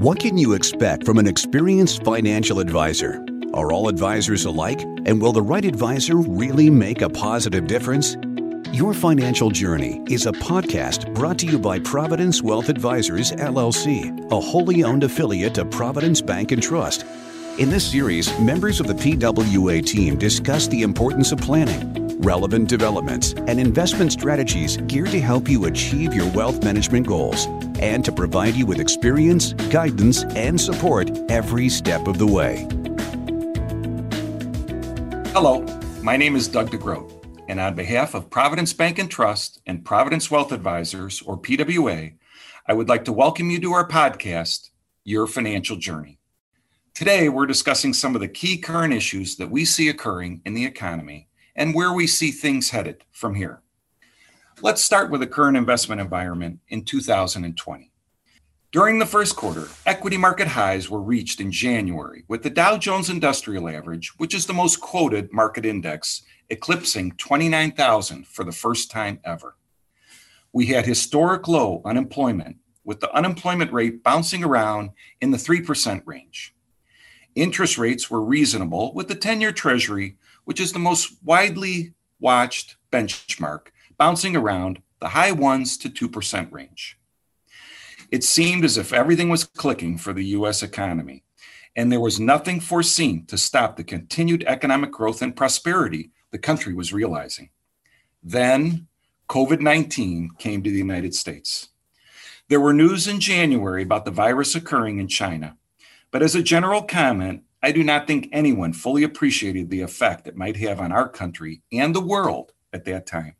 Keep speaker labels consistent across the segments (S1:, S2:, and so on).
S1: What can you expect from an experienced financial advisor? Are all advisors alike? And will the right advisor really make a positive difference? Your Financial Journey is a podcast brought to you by Providence Wealth Advisors, LLC, a wholly owned affiliate of Providence Bank and Trust. In this series, members of the PWA team discuss the importance of planning, relevant developments, and investment strategies geared to help you achieve your wealth management goals and to provide you with experience, guidance, and support every step of the way.
S2: Hello, my name is Doug DeGroat, and on behalf of Providence Bank and Trust and Providence Wealth Advisors, or PWA, I would like to welcome you to our podcast, Your Financial Journey. Today, we're discussing some of the key current issues that we see occurring in the economy and where we see things headed from here. Let's start with the current investment environment in 2020. During the first quarter, equity market highs were reached in January, with the Dow Jones Industrial Average, which is the most quoted market index, eclipsing 29,000 for the first time ever. We had historic low unemployment, with the unemployment rate bouncing around in the 3% range. Interest rates were reasonable, with the 10 year Treasury, which is the most widely watched benchmark, bouncing around the high ones to 2% range. It seemed as if everything was clicking for the US economy, and there was nothing foreseen to stop the continued economic growth and prosperity the country was realizing. Then COVID 19 came to the United States. There were news in January about the virus occurring in China, but as a general comment, I do not think anyone fully appreciated the effect it might have on our country and the world at that time.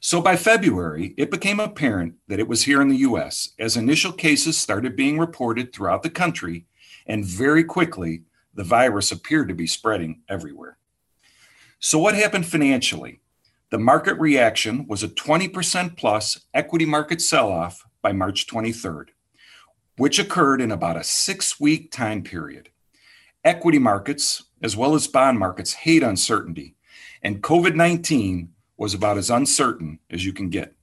S2: So by February, it became apparent that it was here in the US as initial cases started being reported throughout the country, and very quickly, the virus appeared to be spreading everywhere. So, what happened financially? The market reaction was a 20% plus equity market sell off by March 23rd, which occurred in about a six week time period. Equity markets, as well as bond markets, hate uncertainty, and COVID 19 was about as uncertain as you can get.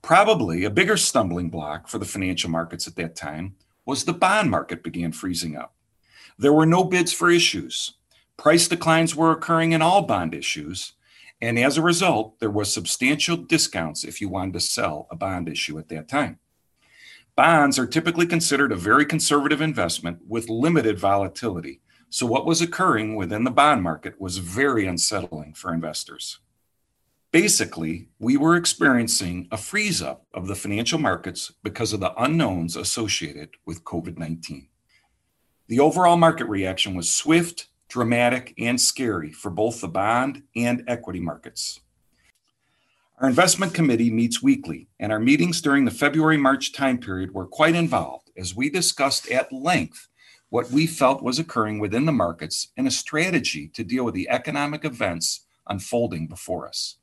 S2: Probably a bigger stumbling block for the financial markets at that time was the bond market began freezing up. There were no bids for issues. Price declines were occurring in all bond issues, and as a result, there was substantial discounts if you wanted to sell a bond issue at that time. Bonds are typically considered a very conservative investment with limited volatility. So, what was occurring within the bond market was very unsettling for investors. Basically, we were experiencing a freeze up of the financial markets because of the unknowns associated with COVID 19. The overall market reaction was swift, dramatic, and scary for both the bond and equity markets. Our investment committee meets weekly, and our meetings during the February March time period were quite involved as we discussed at length what we felt was occurring within the markets and a strategy to deal with the economic events unfolding before us.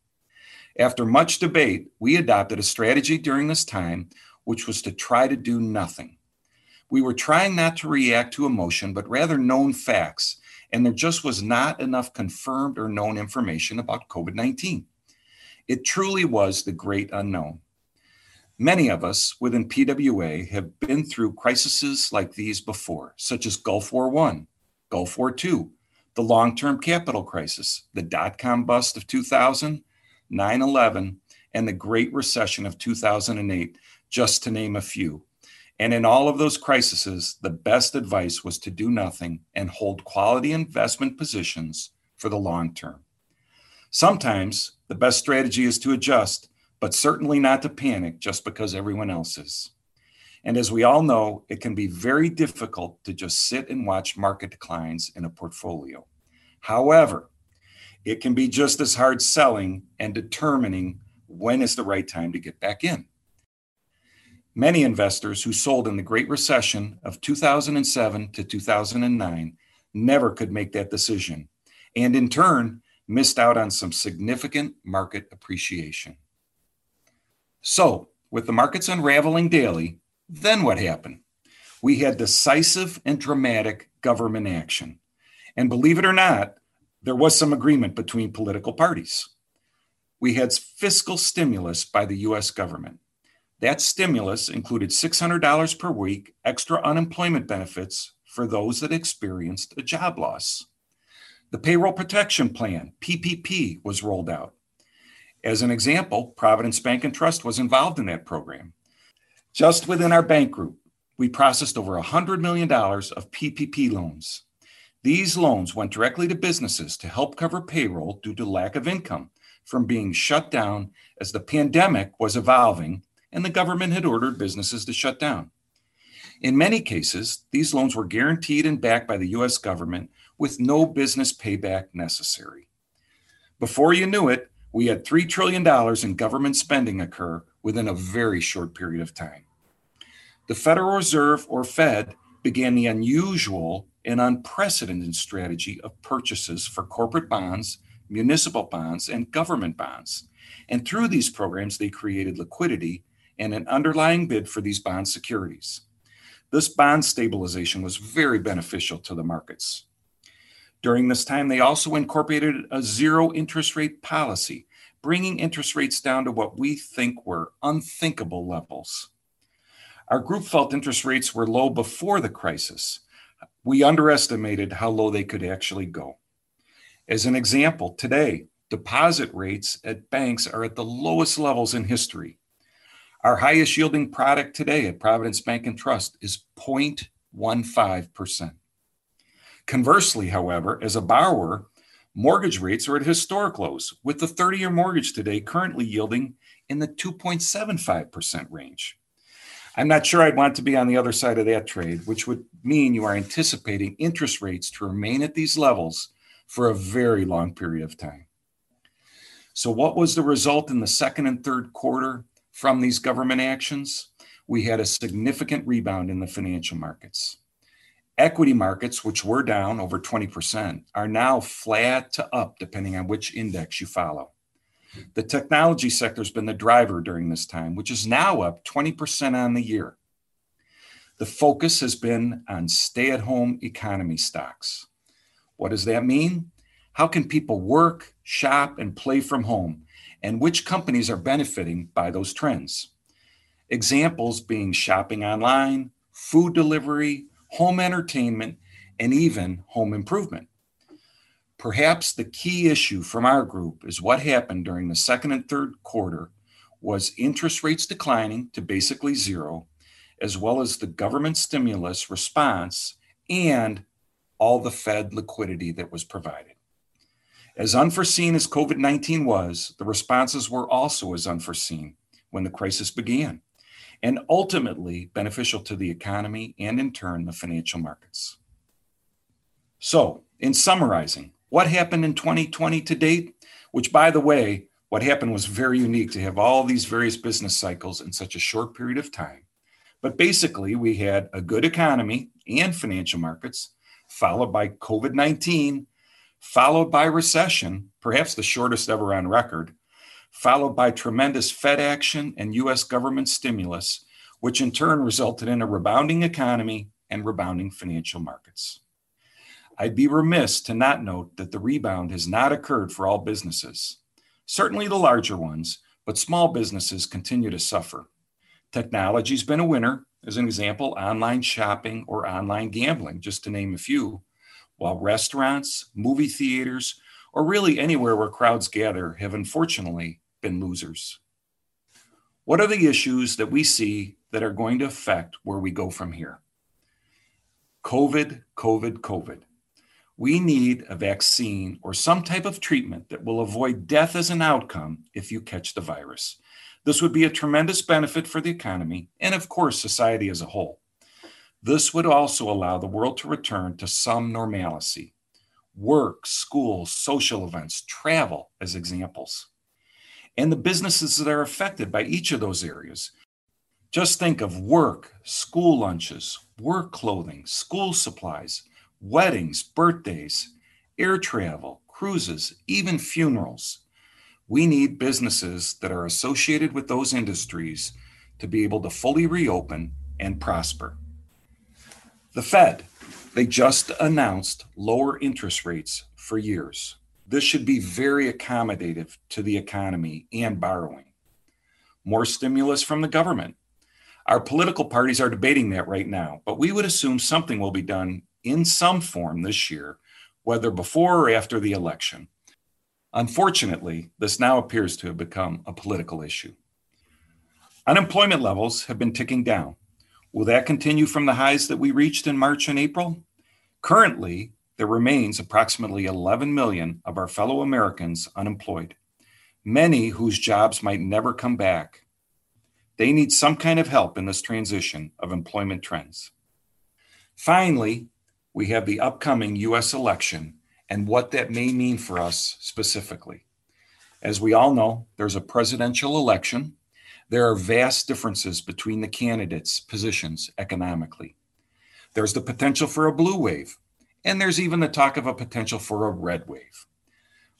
S2: After much debate, we adopted a strategy during this time, which was to try to do nothing. We were trying not to react to emotion, but rather known facts, and there just was not enough confirmed or known information about COVID 19. It truly was the great unknown. Many of us within PWA have been through crises like these before, such as Gulf War I, Gulf War II, the long term capital crisis, the dot com bust of 2000, 9 11, and the Great Recession of 2008, just to name a few. And in all of those crises, the best advice was to do nothing and hold quality investment positions for the long term. Sometimes the best strategy is to adjust, but certainly not to panic just because everyone else is. And as we all know, it can be very difficult to just sit and watch market declines in a portfolio. However, it can be just as hard selling and determining when is the right time to get back in. Many investors who sold in the Great Recession of 2007 to 2009 never could make that decision, and in turn, missed out on some significant market appreciation. So, with the markets unraveling daily, then what happened? We had decisive and dramatic government action. And believe it or not, there was some agreement between political parties. We had fiscal stimulus by the US government. That stimulus included $600 per week extra unemployment benefits for those that experienced a job loss. The Payroll Protection Plan, PPP, was rolled out. As an example, Providence Bank and Trust was involved in that program. Just within our bank group, we processed over $100 million of PPP loans. These loans went directly to businesses to help cover payroll due to lack of income from being shut down as the pandemic was evolving and the government had ordered businesses to shut down. In many cases, these loans were guaranteed and backed by the US government with no business payback necessary. Before you knew it, we had $3 trillion in government spending occur within a very short period of time. The Federal Reserve, or Fed, began the unusual and unprecedented strategy of purchases for corporate bonds, municipal bonds, and government bonds. And through these programs, they created liquidity and an underlying bid for these bond securities. This bond stabilization was very beneficial to the markets. During this time, they also incorporated a zero interest rate policy, bringing interest rates down to what we think were unthinkable levels. Our group felt interest rates were low before the crisis, we underestimated how low they could actually go. As an example, today, deposit rates at banks are at the lowest levels in history. Our highest yielding product today at Providence Bank and Trust is 0.15%. Conversely, however, as a borrower, mortgage rates are at historic lows, with the 30 year mortgage today currently yielding in the 2.75% range. I'm not sure I'd want to be on the other side of that trade, which would mean you are anticipating interest rates to remain at these levels for a very long period of time. So, what was the result in the second and third quarter from these government actions? We had a significant rebound in the financial markets. Equity markets, which were down over 20%, are now flat to up depending on which index you follow. The technology sector has been the driver during this time, which is now up 20% on the year. The focus has been on stay at home economy stocks. What does that mean? How can people work, shop, and play from home? And which companies are benefiting by those trends? Examples being shopping online, food delivery, home entertainment, and even home improvement. Perhaps the key issue from our group is what happened during the second and third quarter was interest rates declining to basically zero, as well as the government stimulus response and all the Fed liquidity that was provided. As unforeseen as COVID 19 was, the responses were also as unforeseen when the crisis began, and ultimately beneficial to the economy and, in turn, the financial markets. So, in summarizing, what happened in 2020 to date? Which, by the way, what happened was very unique to have all these various business cycles in such a short period of time. But basically, we had a good economy and financial markets, followed by COVID 19, followed by recession, perhaps the shortest ever on record, followed by tremendous Fed action and US government stimulus, which in turn resulted in a rebounding economy and rebounding financial markets. I'd be remiss to not note that the rebound has not occurred for all businesses, certainly the larger ones, but small businesses continue to suffer. Technology's been a winner, as an example, online shopping or online gambling, just to name a few, while restaurants, movie theaters, or really anywhere where crowds gather have unfortunately been losers. What are the issues that we see that are going to affect where we go from here? COVID, COVID, COVID we need a vaccine or some type of treatment that will avoid death as an outcome if you catch the virus. This would be a tremendous benefit for the economy and, of course, society as a whole. This would also allow the world to return to some normalcy. Work, schools, social events, travel as examples. And the businesses that are affected by each of those areas. Just think of work, school lunches, work clothing, school supplies, weddings, birthdays, air travel, cruises, even funerals. We need businesses that are associated with those industries to be able to fully reopen and prosper. The Fed, they just announced lower interest rates for years. This should be very accommodative to the economy and borrowing. more stimulus from the government. Our political parties are debating that right now, but we would assume something will be done in some form this year, whether before or after the election. Unfortunately, this now appears to have become a political issue. Unemployment levels have been ticking down. Will that continue from the highs that we reached in March and April? Currently, there remains approximately 11 million of our fellow Americans unemployed, many whose jobs might never come back. They need some kind of help in this transition of employment trends. Finally, we have the upcoming US election and what that may mean for us specifically. As we all know, there's a presidential election. There are vast differences between the candidates' positions economically. There's the potential for a blue wave, and there's even the talk of a potential for a red wave.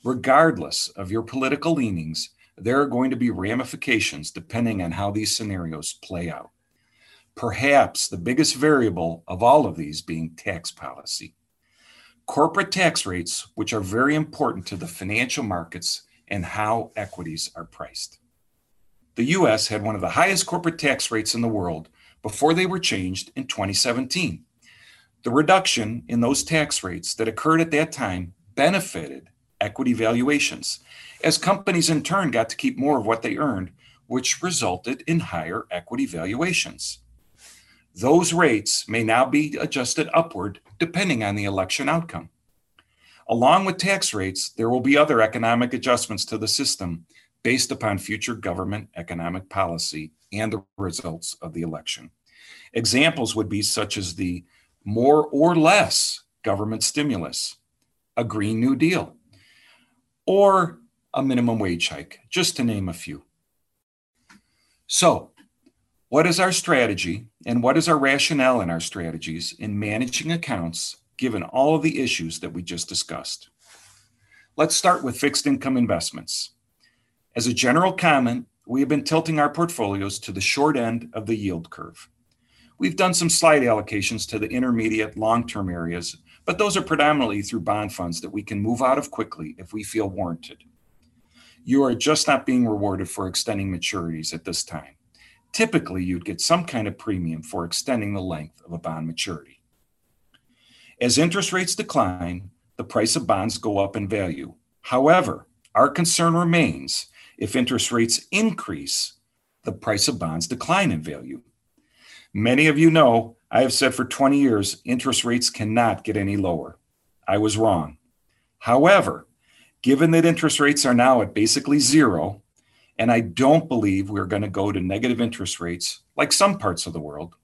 S2: Regardless of your political leanings, there are going to be ramifications depending on how these scenarios play out. Perhaps the biggest variable of all of these being tax policy. Corporate tax rates, which are very important to the financial markets and how equities are priced. The US had one of the highest corporate tax rates in the world before they were changed in 2017. The reduction in those tax rates that occurred at that time benefited equity valuations, as companies in turn got to keep more of what they earned, which resulted in higher equity valuations. Those rates may now be adjusted upward depending on the election outcome. Along with tax rates, there will be other economic adjustments to the system based upon future government economic policy and the results of the election. Examples would be such as the more or less government stimulus, a Green New Deal, or a minimum wage hike, just to name a few. So, what is our strategy and what is our rationale in our strategies in managing accounts given all of the issues that we just discussed? Let's start with fixed income investments. As a general comment, we have been tilting our portfolios to the short end of the yield curve. We've done some slight allocations to the intermediate long term areas, but those are predominantly through bond funds that we can move out of quickly if we feel warranted. You are just not being rewarded for extending maturities at this time. Typically, you'd get some kind of premium for extending the length of a bond maturity. As interest rates decline, the price of bonds go up in value. However, our concern remains if interest rates increase, the price of bonds decline in value. Many of you know I have said for 20 years interest rates cannot get any lower. I was wrong. However, given that interest rates are now at basically zero, and I don't believe we're going to go to negative interest rates like some parts of the world,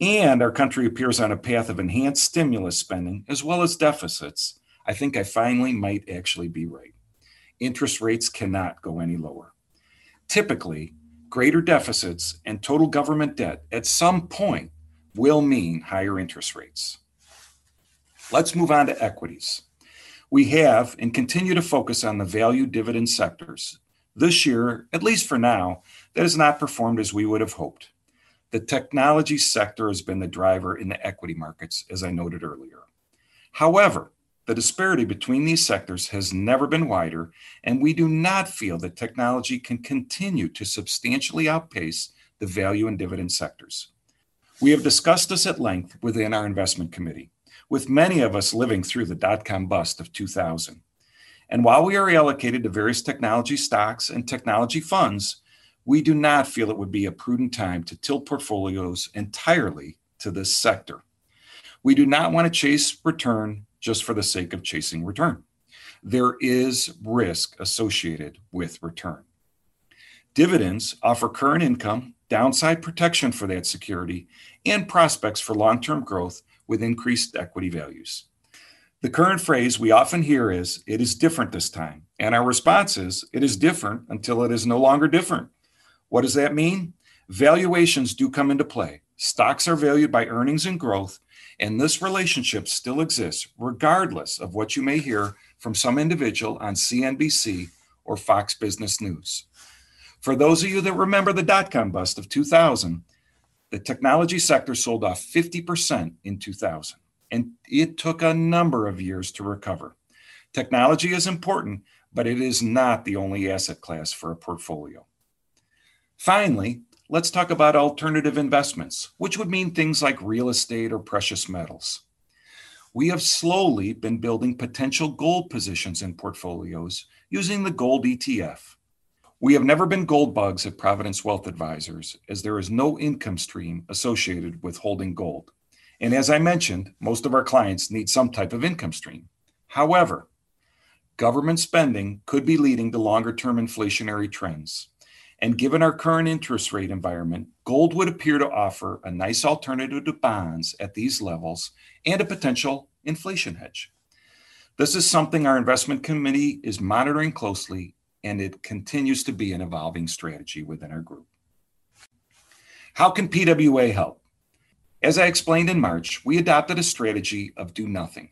S2: and our country appears on a path of enhanced stimulus spending as well as deficits, I think I finally might actually be right. Interest rates cannot go any lower. Typically, greater deficits and total government debt at some point will mean higher interest rates. Let's move on to equities. We have and continue to focus on the value dividend sectors. This year, at least for now, that has not performed as we would have hoped. The technology sector has been the driver in the equity markets, as I noted earlier. However, the disparity between these sectors has never been wider, and we do not feel that technology can continue to substantially outpace the value and dividend sectors. We have discussed this at length within our investment committee, with many of us living through the dot com bust of 2000. And while we are allocated to various technology stocks and technology funds, we do not feel it would be a prudent time to tilt portfolios entirely to this sector. We do not want to chase return just for the sake of chasing return. There is risk associated with return. Dividends offer current income, downside protection for that security, and prospects for long term growth with increased equity values. The current phrase we often hear is, it is different this time. And our response is, it is different until it is no longer different. What does that mean? Valuations do come into play. Stocks are valued by earnings and growth, and this relationship still exists, regardless of what you may hear from some individual on CNBC or Fox Business News. For those of you that remember the dot com bust of 2000, the technology sector sold off 50% in 2000, and it took a number of years to recover. Technology is important, but it is not the only asset class for a portfolio. Finally, let's talk about alternative investments, which would mean things like real estate or precious metals. We have slowly been building potential gold positions in portfolios using the gold ETF. We have never been gold bugs at Providence Wealth Advisors, as there is no income stream associated with holding gold. And as I mentioned, most of our clients need some type of income stream. However, government spending could be leading to longer term inflationary trends. And given our current interest rate environment, gold would appear to offer a nice alternative to bonds at these levels and a potential inflation hedge. This is something our investment committee is monitoring closely and it continues to be an evolving strategy within our group. How can PWA help? As I explained in March, we adopted a strategy of do nothing.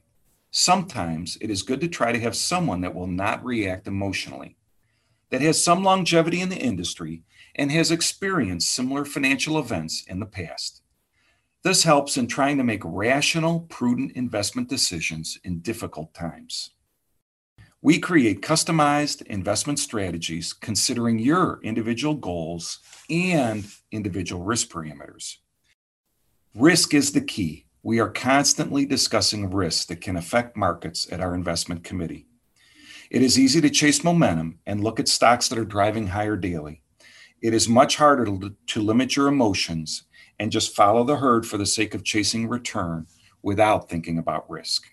S2: Sometimes it is good to try to have someone that will not react emotionally, that has some longevity in the industry and has experienced similar financial events in the past. This helps in trying to make rational, prudent investment decisions in difficult times. We create customized investment strategies considering your individual goals and individual risk parameters. Risk is the key. We are constantly discussing risks that can affect markets at our investment committee. It is easy to chase momentum and look at stocks that are driving higher daily. It is much harder to, to limit your emotions and just follow the herd for the sake of chasing return without thinking about risk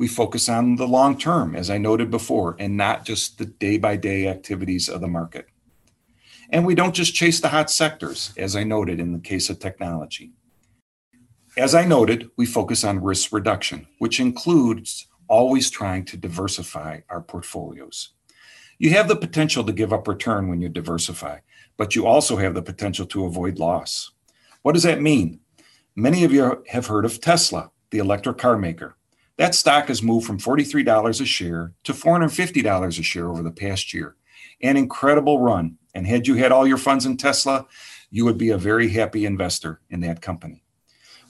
S2: we focus on the long term, as I noted before, and not just the day by day activities of the market. And we don't just chase the hot sectors, as I noted in the case of technology. As I noted, we focus on risk reduction, which includes always trying to diversify our portfolios. You have the potential to give up return when you diversify, but you also have the potential to avoid loss. What does that mean? Many of you have heard of Tesla, the electric car maker. That stock has moved from $43 a share to $450 a share over the past year. An incredible run. And had you had all your funds in Tesla, you would be a very happy investor in that company.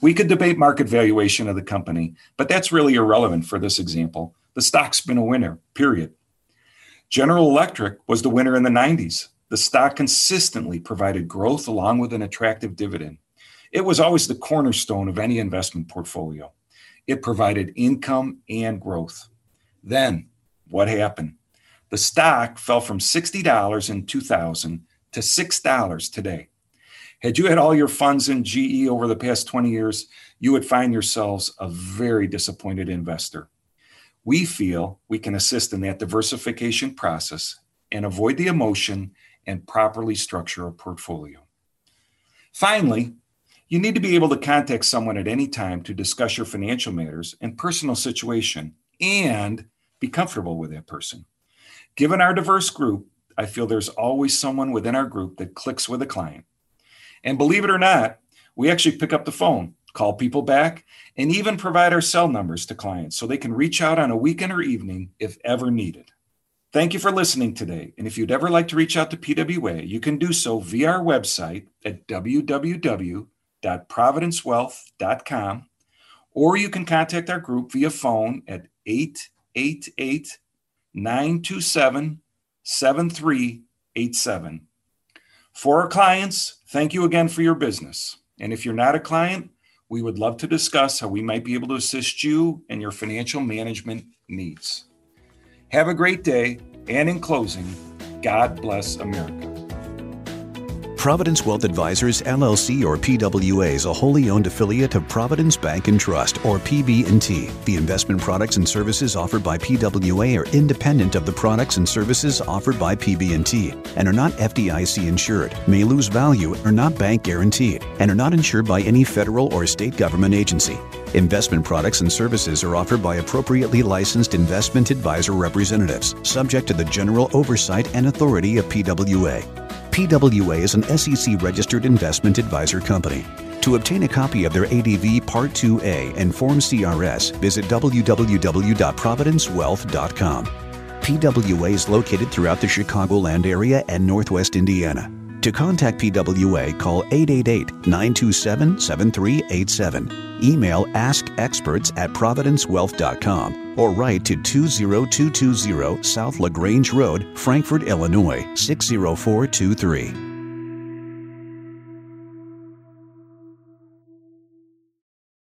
S2: We could debate market valuation of the company, but that's really irrelevant for this example. The stock's been a winner, period. General Electric was the winner in the 90s. The stock consistently provided growth along with an attractive dividend. It was always the cornerstone of any investment portfolio. It provided income and growth. Then, what happened? The stock fell from $60 in 2000 to $6 today. Had you had all your funds in GE over the past 20 years, you would find yourselves a very disappointed investor. We feel we can assist in that diversification process and avoid the emotion and properly structure a portfolio. Finally, you need to be able to contact someone at any time to discuss your financial matters and personal situation and be comfortable with that person. Given our diverse group, I feel there's always someone within our group that clicks with a client. And believe it or not, we actually pick up the phone, call people back, and even provide our cell numbers to clients so they can reach out on a weekend or evening if ever needed. Thank you for listening today. And if you'd ever like to reach out to PWA, you can do so via our website at www.providencewealth.com, or you can contact our group via phone at 888 927 7387. For our clients, thank you again for your business. And if you're not a client, we would love to discuss how we might be able to assist you in your financial management needs. Have a great day. And in closing, God bless America.
S1: Providence Wealth Advisors LLC or PWA is a wholly owned affiliate of Providence Bank and Trust or PB&T. The investment products and services offered by PWA are independent of the products and services offered by PB&T and are not FDIC insured, may lose value, are not bank guaranteed, and are not insured by any federal or state government agency. Investment products and services are offered by appropriately licensed investment advisor representatives, subject to the general oversight and authority of PWA. PWA is an SEC registered investment advisor company. To obtain a copy of their ADV Part 2A and Form CRS, visit www.providencewealth.com. PWA is located throughout the Chicagoland area and Northwest Indiana. To contact PWA, call 888 927 7387. Email askexperts at providencewealth.com or write to 20220 South LaGrange Road, Frankfort, Illinois 60423.